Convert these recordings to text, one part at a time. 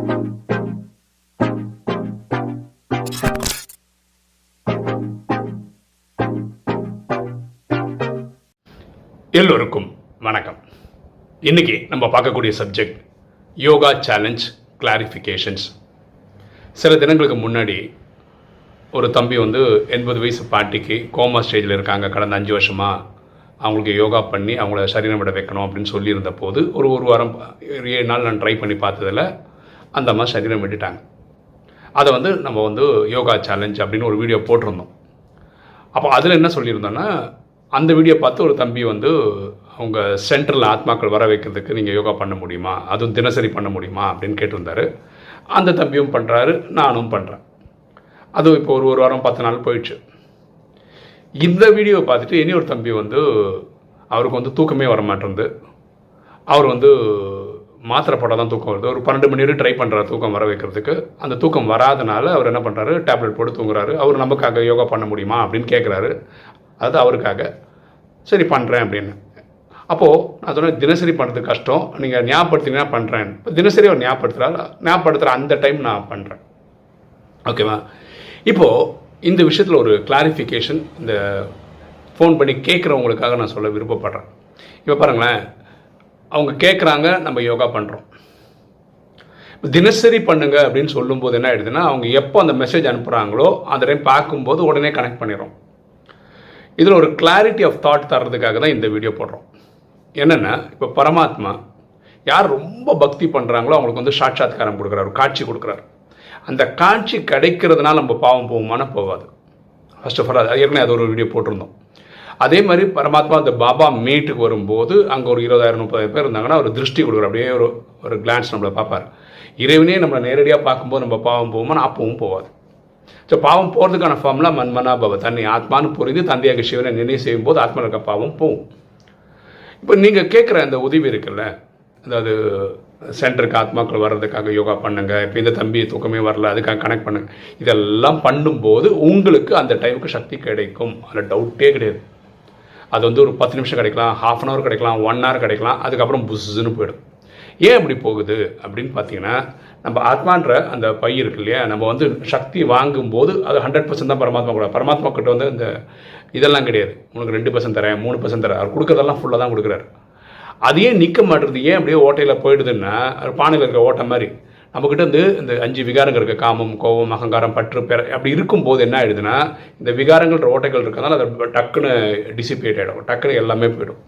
எல்லோருக்கும் வணக்கம். இன்னைக்கு நம்ம பார்க்கக்கூடிய சப்ஜெக்ட் யோகா சேலஞ்ச் கிளாரிஃபிகேஷன்ஸ் சில தினங்களுக்கு முன்னாடி ஒரு தம்பி வந்து எண்பது வயசு பாட்டிக்கு கோமா ஸ்டேஜில் இருக்காங்க. கடந்த அஞ்சு வருஷமாக அவங்களுக்கு யோகா பண்ணி அவங்கள சரீரம் விட வைக்கணும் அப்படின்னு சொல்லியிருந்த போது ஒரு ஒரு வாரம் ஏழு நாள் நான் ட்ரை பண்ணி பார்த்ததில் அந்த அம்மா சரீரம் விட்டுட்டாங்க. அதை வந்து நம்ம வந்து யோகா சேலஞ்ச் அப்படின்னு ஒரு வீடியோ போட்டிருந்தோம். அப்போ அதில் என்ன சொல்லியிருந்தோன்னா அந்த வீடியோ பார்த்து ஒரு தம்பி வந்து அவங்க சென்டரில் ஆத்மாக்கள் வர வைக்கிறதுக்கு நீங்கள் யோகா பண்ண முடியுமா? அதுவும் தினசரி பண்ண முடியுமா? அப்படின்னு கேட்டிருந்தாரு. அந்த தம்பியும் பண்ணுறாரு நானும் பண்ணுறேன் அதுவும் இப்போ ஒரு ஒரு வாரம் பத்து நாள் போயிடுச்சு. இந்த வீடியோவை பார்த்துட்டு இனி ஒரு தம்பி வந்து அவருக்கு வந்து தூக்கமே வர மாட்டேங்குது அவர் வந்து மாத்திரை போட்டால் தான் தூக்கம் வருது. ஒரு பன்னெண்டு மணி நேரம் ட்ரை பண்ணுறாரு தூக்கம் வர வைக்கிறதுக்கு. அந்த தூக்கம் வராதனால அவர் என்ன பண்ணுறாரு டேப்லெட் போட்டு தூங்குறாரு. அவர் நமக்காக யோகா பண்ண முடியுமா அப்படின்னு கேட்குறாரு அது அவருக்காக. சரி பண்ணுறேன் அப்படின்னு. அப்போது நான் சொன்னேன் தினசரி பண்ணுறது கஷ்டம். நீங்கள் ஞாபகப்படுத்திங்கன்னா பண்ணுறேன் தினசரி அவர் ஞாபகப்படுத்துகிறாரு ஞாபகப்படுத்துகிற அந்த டைம் நான் பண்ணுறேன் ஓகேவா இப்போது இந்த விஷயத்தில் ஒரு கிளாரிஃபிகேஷன் இந்த ஃபோன் பண்ணி கேட்குறவங்களுக்காக நான் சொல்ல விருப்பப்படுறேன். இப்போ பாருங்களேன் அவங்க கேட்குறாங்க நம்ம யோகா பண்ணுறோம் தினசரி பண்ணுங்க அப்படின்னு சொல்லும்போது என்ன ஆயிடுதுன்னா அவங்க எப்போ அந்த மெசேஜ் அனுப்புகிறாங்களோ அந்த டைம் பார்க்கும்போது உடனே கனெக்ட் பண்ணிடுறோம் இதில் ஒரு கிளாரிட்டி ஆஃப் தாட் தர்றதுக்காக தான் இந்த வீடியோ போடுறோம். என்னென்னா இப்போ பரமாத்மா யார் ரொம்ப பக்தி பண்ணுறாங்களோ அவங்களுக்கு வந்து சாட்சாத்காரம் கொடுக்குறாரு காட்சி கொடுக்குறாரு. அந்த காட்சி கிடைக்கிறதுனால நம்ம பாவம் போகுமான போகாது. ஃபர்ஸ்ட் ஆஃப் ஆல் அது ஏற்கனவே அது ஒரு வீடியோ போட்டிருந்தோம். அதே மாதிரி பரமாத்மா அந்த பாபா மீட்டுக்கு வரும்போது அங்கே ஒரு இருபதாயிரம் முப்பதாயிரம் பேர் இருந்தாங்கன்னா ஒரு திருஷ்டி கொடுக்குற அப்படியே ஒரு ஒரு கிளான்ஸ் நம்மளை பார்ப்பார். இறைவனே நம்மளை நேரடியாக பார்க்கும்போது நம்ம பாவம் போகுமானா அப்பவும் போகாது ஸோ பாவம் போகிறதுக்கான ஃபார்ம்லாம் மன்மனா பவ தன்னை ஆத்மான்னு புரிந்து தந்தையாக சிவனை நினைவு செய்யும் போது ஆத்மா இருக்க பாவம் போகும். இப்போ நீங்கள் கேட்குற அந்த உதவி இருக்குல்ல? அதாவது சென்டருக்கு ஆத்மாக்கள் வர்றதுக்காக யோகா பண்ணுங்க இப்போ இந்த தம்பி தூக்கமே வரல அதுக்காக கனெக்ட் பண்ணுங்க. இதெல்லாம் பண்ணும்போது உங்களுக்கு அந்த டைமுக்கு சக்தி கிடைக்கும். அதில் டவுட்டே கிடையாது. அது வந்து ஒரு பத்து நிமிஷம் கிடைக்கலாம் ஹாஃப் அன் ஹவர் கிடைக்கலாம் ஒன் ஹவர் கிடைக்கலாம் அதுக்கப்புறம் புஸ்ஸுன்னு போயிடும். ஏன் அப்படி போகுது அப்படின்னு பார்த்தீங்கன்னா நம்ம ஆத்மான்ற அந்த பை இருக்கு இல்லையா நம்ம வந்து சக்தி வாங்கும்போது அது ஹண்ட்ரட் பர்சன்ட் தான் பரமாத்மா கூட. பரமாத்மா கிட்ட வந்து இந்த இதெல்லாம் கிடையாது. உனக்கு ரெண்டு பர்சன்ட் தரேன் மூணு பர்சன்ட் தரேன். அவர் கொடுக்குறதெல்லாம் ஃபுல்லாக தான் கொடுக்குறாரு. அது ஏன் நிற்க மாட்டேறது ஏன் அப்படியே ஓட்டையில் போயிடுதுன்னா பானையில் இருக்க ஓட்டை மாதிரி. நம்மக்கிட்ட வந்து இந்த அஞ்சு விகாரங்கள் இருக்குது காமம் கோபம் அகங்காரம் பற்று பெற அப்படி இருக்கும்போது என்ன ஆயிடுதுன்னா இந்த விகாரங்கள்ன்ற ஓட்டைகள் இருக்கிறதுனால அது டக்குன்னு டிசிபேட் ஆகிடும் டக்குன்னு எல்லாமே போயிடும்.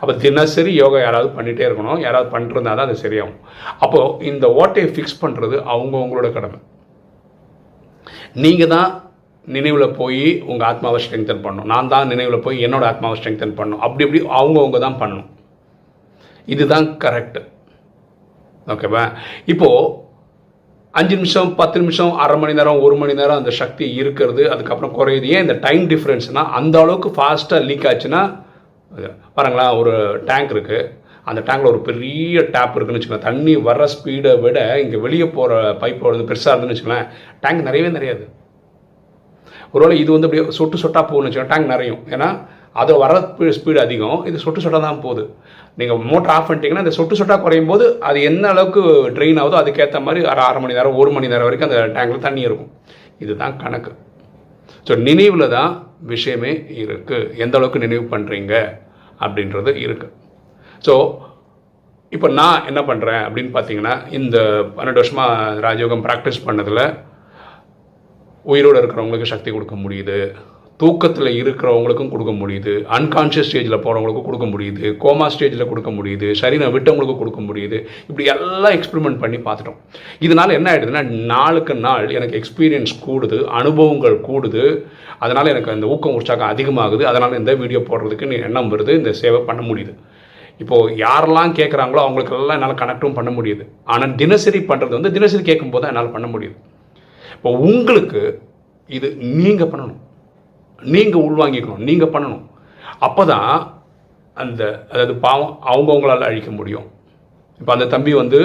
அப்போ தினசரி யோகா யாராவது பண்ணிகிட்டே இருக்கணும். யாராவது பண்ணிருந்தா தான் அது சரியாகும். அப்போது இந்த ஓட்டையை ஃபிக்ஸ் பண்ணுறது அவங்கவுங்களோட கடமை. நீங்கள் தான் நினைவில் போய் உங்கள் ஆத்மாவை ஸ்ட்ரெங்தன் பண்ணணும். நான் தான் நினைவில் போய் என்னோடய ஆத்மாவை ஸ்ட்ரெங்தன் பண்ணணும். அப்படி இப்படி அவங்கவுங்க தான் பண்ணணும். இதுதான் கரெக்டு ஓகேவா இப்போது அஞ்சு நிமிஷம் பத்து நிமிஷம் அரை மணி நேரம் ஒரு மணி நேரம் அந்த சக்தி இருக்கிறது. அதுக்கப்புறம் குறையுது. ஏன் இந்த டைம் டிஃப்ரென்ஸ்னால் அந்த அளவுக்கு ஃபாஸ்ட்டாக லீக் ஆச்சுன்னா பாருங்களா ஒரு டேங்க் இருக்குது அந்த டேங்கில் ஒரு பெரிய டேப் இருக்குன்னு வச்சுக்கோங்க. தண்ணி வர்ற ஸ்பீடை விட இங்கே வெளியே போகிற பைப் வந்து பெருசாக இருந்துன்னு வச்சுக்கோங்களேன் டேங்க் நிறையவே நிறையாது. ஒருவேளை இது வந்து அப்படியே சொட்டு சொட்டாக போகணுன்னு வச்சுக்கோங்க டேங்க் நிறையும். ஏன்னா அது வர ஸ்பீடு அதிகம். இது சொட்டு சொட்டாக தான் போகுது. நீங்கள் மோட்டர் ஆஃப் பண்ணிட்டீங்கன்னா இந்த சொட்டு சொட்டாக குறையும் போது அது என்ன அளவுக்கு ட்ரெயின் ஆகுதோ அதுக்கேற்ற மாதிரி அரை அரை மணி நேரம் ஒரு மணி நேரம் வரைக்கும் அந்த டேங்கில் தண்ணி இருக்கும். இதுதான் கணக்கு. ஸோ நினைவில் தான் விஷயமே இருக்குது எந்த அளவுக்கு நினைவு பண்ணுறீங்க அப்படின்றது இருக்குது ஸோ இப்போ நான் என்ன பண்ணுறேன் அப்படின்னு பார்த்தீங்கன்னா இந்த பன்னெண்டு வருஷமாக ராஜயோகம் ப்ராக்டிஸ் பண்ணதில் உயிரோடு இருக்கிறவங்களுக்கு சக்தி கொடுக்க முடியுது. தூக்கத்தில் இருக்கிறவங்களுக்கும் கொடுக்க முடியுது. அன்கான்ஷியஸ் ஸ்டேஜில் போகிறவங்களுக்கும் கொடுக்க முடியுது. கோமா ஸ்டேஜில் கொடுக்க முடியுது. சரீரம் விட்டவங்களுக்கும் கொடுக்க முடியுது. இப்படி எல்லாம் எக்ஸ்பெரிமெண்ட் பண்ணி பார்த்துட்டோம். இதனால் என்ன ஆகிடுதுன்னா நாளுக்கு நாள் எனக்கு எக்ஸ்பீரியன்ஸ் கூடுது அனுபவங்கள் கூடுது. அதனால் எனக்கு அந்த ஊக்கம் உற்சாகம் அதிகமாகுது. அதனால் இந்த வீடியோ போடுறதுக்கு எண்ணம் வருது இந்த சேவை பண்ண முடியுது. இப்போது யாரெல்லாம் கேட்குறாங்களோ அவங்களுக்கெல்லாம் என்னால் கனெக்டும் பண்ண முடியுது. ஆனால் தினசரி பண்ணுறது வந்து தினசரி கேட்கும்போது தான் என்னால் பண்ண முடியுது. இப்போ உங்களுக்கு இது நீங்கள் பண்ணணும். நீங்கள் உள்வாங்கிக்கணும் நீங்கள் பண்ணணும். அப்போ தான் அந்த அதாவது பாவம் அவங்கவுங்களால் அழிக்க முடியும். இப்போ அந்த தம்பி வந்து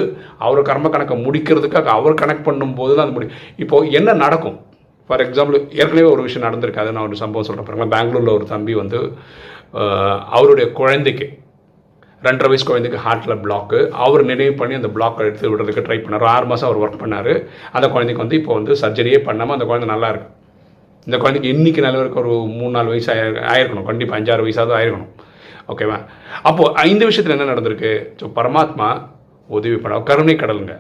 அவர் கர்ம கணக்கை முடிக்கிறதுக்காக அவர் கனெக்ட் பண்ணும்போது தான் அது முடியும் இப்போது என்ன நடக்கும்? ஃபார் எக்ஸாம்பிள் ஏற்கனவே ஒரு விஷயம் நடந்திருக்கு. அதை நான் ஒரு சம்பவம் சொல்கிறேன் பாருங்களா பெங்களூரில் ஒரு தம்பி வந்து அவருடைய குழந்தைக்கு ரெண்டரை வயசு குழந்தைக்கு ஹார்ட்டில் பிளாக்கு அவர் நினைவு பண்ணி அந்த பிளாக் எடுத்து விடுறதுக்கு ட்ரை பண்ணார். ஆறு மாதம் அவர் ஒர்க் பண்ணார். அந்த குழந்தைக்கு வந்து இப்போ வந்து சர்ஜரியே பண்ணாமல் அந்த குழந்தை நல்லா இந்த குழந்தைக்கு இன்றைக்கி நிலவருக்கு ஒரு மூணு நாலு வயசு ஆயி ஆயிருக்கணும். கண்டிப்பாக அஞ்சாறு வயசாவது ஆயிருக்கணும். ஓகேவா அப்போது இந்த விஷயத்தில் என்ன நடந்திருக்கு? ஸோ பரமாத்மா உதவி பண்ண கருணை கடலுங்க.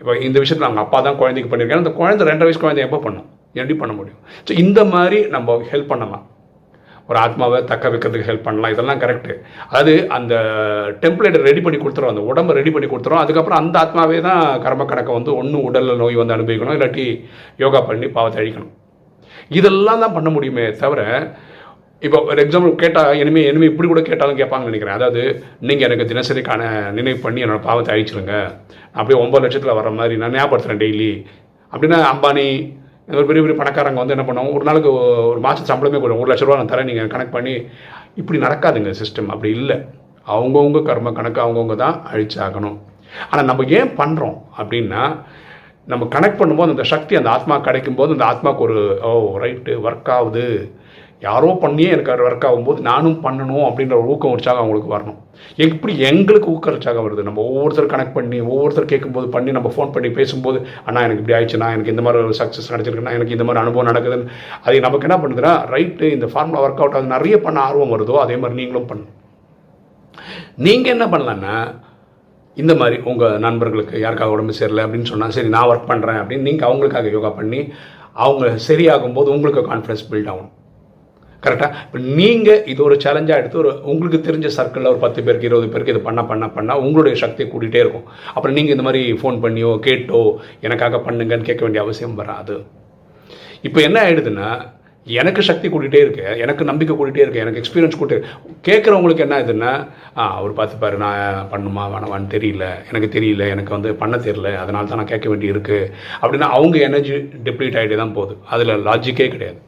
இப்போ இந்த விஷயத்தில் அவங்க அப்பா தான் குழந்தைக்கு பண்ணியிருக்காங்க அந்த குழந்தை ரெண்டரை வயசு குழந்தை எப்போ பண்ணும்? எப்படி பண்ண முடியும்? ஸோ இந்த மாதிரி நம்ம ஹெல்ப் பண்ணலாம். ஒரு ஆத்மாவை தக்க வைக்கிறதுக்கு ஹெல்ப் பண்ணலாம். இதெல்லாம் கரெக்டு அதாவது அந்த டெம்ப்ளேட்டை ரெடி பண்ணி கொடுத்துரும். அந்த உடம்பை ரெடி பண்ணி கொடுத்துரும். அதுக்கப்புறம் அந்த ஆத்மாவே தான் கர்ம கணக்கை வந்து ஒன்று உடலில் நோய் வந்து அனுபவிக்கணும். இல்லாட்டி யோகா பண்ணி பாவத்தை அழிக்கணும். இதெல்லாம் தான் பண்ண முடியுமே தவிர இப்போ ஒரு எக்ஸாம்பிள் கேட்டால் இனிமே இனிமே இப்படி கூட கேட்டாலும் கேட்பாங்கன்னு நினைக்கிறேன். அதாவது நீங்கள் எனக்கு தினசரிக்கான நினைவு பண்ணி என்னோட பாவத்தை அழிச்சிருங்க. அப்படியே ஒம்பது லட்சத்தில் வர மாதிரி நான் ஞாபகப்படுத்துகிறேன் டெய்லி அப்படின்னா அம்பானி ஒரு பெரிய பெரிய பணக்காரங்க வந்து என்ன பண்ணுவோம் ஒரு நாளுக்கு ஒரு மாதம் சம்பளமே கூட ஒரு லட்ச ரூபா நான் தரேன் நீங்கள் கணக்கு பண்ணி. இப்படி நடக்காதுங்க சிஸ்டம் அப்படி இல்லை. அவங்கவுங்க கர்ம கணக்கு அவங்கவுங்க தான் அழிச்சாகணும். ஆனால் நம்ம ஏன் பண்ணுறோம் அப்படின்னா நம்ம கனெக்ட் பண்ணும்போது அந்த சக்தி அந்த ஆத்மா கிடைக்கும் போது அந்த ஆத்மாவுக்கு ஒரு ஓ ரைட்டு ஒர்க் ஆகுது. யாரோ பண்ணியே எனக்கு ஒர்க் ஆகும்போது நானும் பண்ணணும் அப்படின்ற ஒரு ஊக்கம் உற்சாகம் அவங்களுக்கு வரணும். எப்படி எங்களுக்கு ஊக்க உற்சாகம் வருது? நம்ம ஒவ்வொருத்தர் கனெக்ட் பண்ணி ஒவ்வொருத்தர் கேட்கும்போது பண்ணி நம்ம ஃபோன் பண்ணி பேசும்போது அண்ணா எனக்கு இப்படி ஆயிடுச்சுண்ணா எனக்கு இந்த மாதிரி ஒரு சக்ஸஸ் கிடைச்சிருக்குண்ணா எனக்கு இந்த மாதிரி அனுபவம் நடக்குதுன்னு. அது நமக்கு என்ன பண்ணுதுன்னா ரைட்டு இந்த ஃபார்முலா ஒர்க் அவுட் ஆகுது. நிறைய பண்ண ஆர்வம் வருதோ அதே மாதிரி நீங்களும் பண்ணணும். நீங்கள் என்ன பண்ணலான்னா இந்த மாதிரி உங்கள் நண்பர்களுக்கு யாருக்காக உடம்பு சரியில்லை அப்படின்னு சொன்னால் சரி நான் ஒர்க் பண்ணுறேன் அப்படின்னு நீங்கள் அவங்களுக்காக யோகா பண்ணி அவங்க சரியாகும் போது உங்களுக்கு கான்ஃபிடன்ஸ் பில்ட் ஆகும். கரெக்டாக இப்போ நீங்கள் இது ஒரு சேலஞ்சாக எடுத்து ஒரு உங்களுக்கு தெரிஞ்ச சர்க்கிளில் ஒரு பத்து பேருக்கு இருபது பேருக்கு இது பண்ண பண்ண பண்ணால் உங்களுடைய சக்தியை கூட்டிகிட்டே இருக்கும். அப்புறம் நீங்கள் இந்த மாதிரி ஃபோன் பண்ணியோ கேட்டோ எனக்காக பண்ணுங்கன்னு கேட்க வேண்டிய அவசியம் வராது. இப்போ என்ன ஆகிடுதுன்னா எனக்கு சக்தி கூட்டிகிட்டே இருக்கு எனக்கு நம்பிக்கை கூட்டிகிட்டே இருக்கு எனக்கு எக்ஸ்பீரியன்ஸ் கூட்டு கேட்குறவங்களுக்கு என்ன இதுன்னா அவர் பார்த்துப்பாரு நான் பண்ணுமா வேணவான்னு தெரியல எனக்கு தெரியல எனக்கு வந்து பண்ண தெரியல அதனால தான் நான் கேட்க வேண்டி இருக்கு. அப்படின்னா அவங்க எனர்ஜி டிப்ளீட் ஆகிட்டே தான் போகுது. அதில் லாஜிக்கே கிடையாது.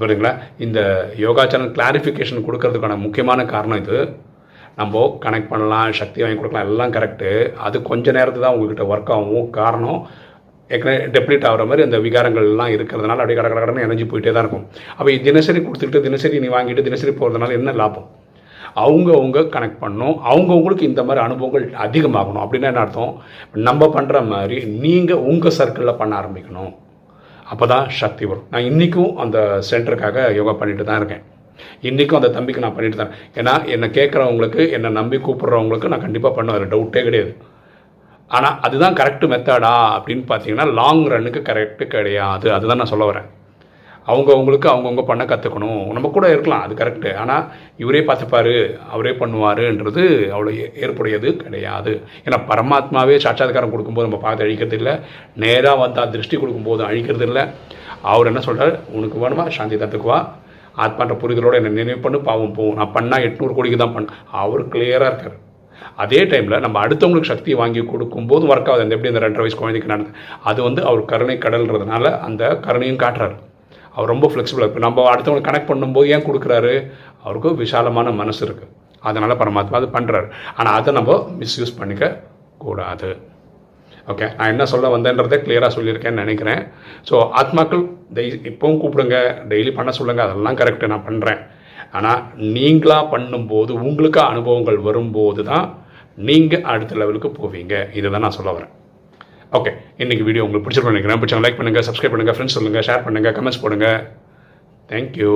புரியுதுங்களா? இந்த யோகா சேனல் கிளாரிஃபிகேஷன் கொடுக்கறதுக்கான முக்கியமான காரணம் இது. நம்ம கனெக்ட் பண்ணலாம் சக்தி வாங்கி கொடுக்கலாம் எல்லாம் கரெக்டு அது கொஞ்ச நேரத்து தான் உங்ககிட்ட ஒர்க் ஆகும். காரணம் ஏற்கனவே டெப்ளீட் ஆகிற மாதிரி அந்த விகாரங்கள்லாம் இருக்கிறதுனால அப்படியே கட கட இணைஞ்சு எனர்ஜி போயிட்டே தான் இருக்கும். அப்போ தினசரி கொடுத்துக்கிட்டு தினசரி நீ வாங்கிட்டு தினசரி போகிறதுனால என்ன லாபம்? அவங்க அவங்க கனெக்ட் பண்ணணும். அவங்கவுங்களுக்கு இந்த மாதிரி அனுபவங்கள் அதிகமாகணும். அப்படின்னா என்ன அர்த்தம்? நம்ம பண்ணுற மாதிரி நீங்கள் உங்கள் சர்க்கிளில் பண்ண ஆரம்பிக்கணும். அப்போ தான் சக்தி வரும். நான் இன்றைக்கும் அந்த சென்டருக்காக யோகா பண்ணிட்டு தான் இருக்கேன். இன்றைக்கும் அந்த தம்பிக்கு நான் பண்ணிட்டு தான் ஏன்னா என்னை கேட்குறவங்களுக்கு என்னை நம்பி கூப்பிட்றவங்களுக்கு நான் கண்டிப்பாக பண்ணுவேன். டவுட்டே கிடையாது. ஆனால் அதுதான் கரெக்டு மெத்தடா அப்படின்னு பார்த்தீங்கன்னா லாங் ரன்னுக்கு கரெக்டு கிடையாது. அதுதான் நான் சொல்ல வரேன். அவங்கவுங்களுக்கு அவங்கவுங்க பண்ண கற்றுக்கணும் நம்ம கூட இருக்கலாம் அது கரெக்டு ஆனால் இவரே பார்த்துப்பாரு அவரே பண்ணுவாருன்றது அவ்வளோ ஏ- ஏற்புடையது கிடையாது. ஏன்னா பரமாத்மாவே சாட்சாத்காரம் கொடுக்கும்போது நம்ம பார்த்து அழிக்கிறது இல்லை. நேராக வந்தால் திருஷ்டி கொடுக்கும்போது அழிக்கிறது இல்லை. அவர் என்ன சொல்கிறார் உனக்கு வேணுமா? சாந்தி தத்துக்குவா ஆத்மான்ற புரிதலோடு என்னை நினைவு பண்ணு. பாவம் போகும் நான் பண்ணால் எட்நூறு கோடிக்கு தான் பண்ண. அவர் கிளியராக இருக்கார். அதே டைமில் நம்ம அடுத்தவங்களுக்கு சக்தி வாங்கி கொடுக்கும்போது ஒர்க் ஆகுது. அந்த எப்படி இந்த ரெண்டரை வயசு குழந்தைக்கு நடந்து அது வந்து அவர் கருணை கடல்ன்றதுனால அந்த கருணையும் காட்டுறாரு. அவர் ரொம்ப ஃப்ளெக்சிபிளாக இப்போ நம்ம அடுத்தவங்களை கனெக்ட் பண்ணும்போது ஏன் கொடுக்குறாரு? அவருக்கு விசாலமான மனசு இருக்குது அதனால் பரமாத்மா அது பண்ணுறாரு ஆனால் அதை நம்ம மிஸ்யூஸ் பண்ணிக்க கூடாது. ஓகே நான் என்ன சொல்ல வந்தேன்றதை கிளியராக சொல்லியிருக்கேன்னு நினைக்கிறேன். ஸோ ஆத்மாக்கள் டெய் இப்போவும் கூப்பிடுங்க. டெய்லி பண்ண சொல்லுங்கள் அதெல்லாம் கரெக்டு நான் பண்ணுறேன் ஆனால் நீங்களாக பண்ணும்போது உங்களுக்கு அனுபவங்கள் வரும்போது தான் நீங்கள் அடுத்த லெவலுக்கு போவீங்க. இதை தான் நான் சொல்ல வரேன். ஓகே இன்னைக்கு வீடியோ உங்களுக்கு பிடிச்சிருக்கோம் நினைக்கிறேன். பிடிச்சவங்க லைக் பண்ணுங்கள் சப்ஸ்கிரைப் பண்ணுங்கள் ஃப்ரெண்ட்ஸ் சொல்லுங்கள் ஷேர் பண்ணுங்கள் கமெண்ட்ஸ் போடுங்க. தேங்க்யூ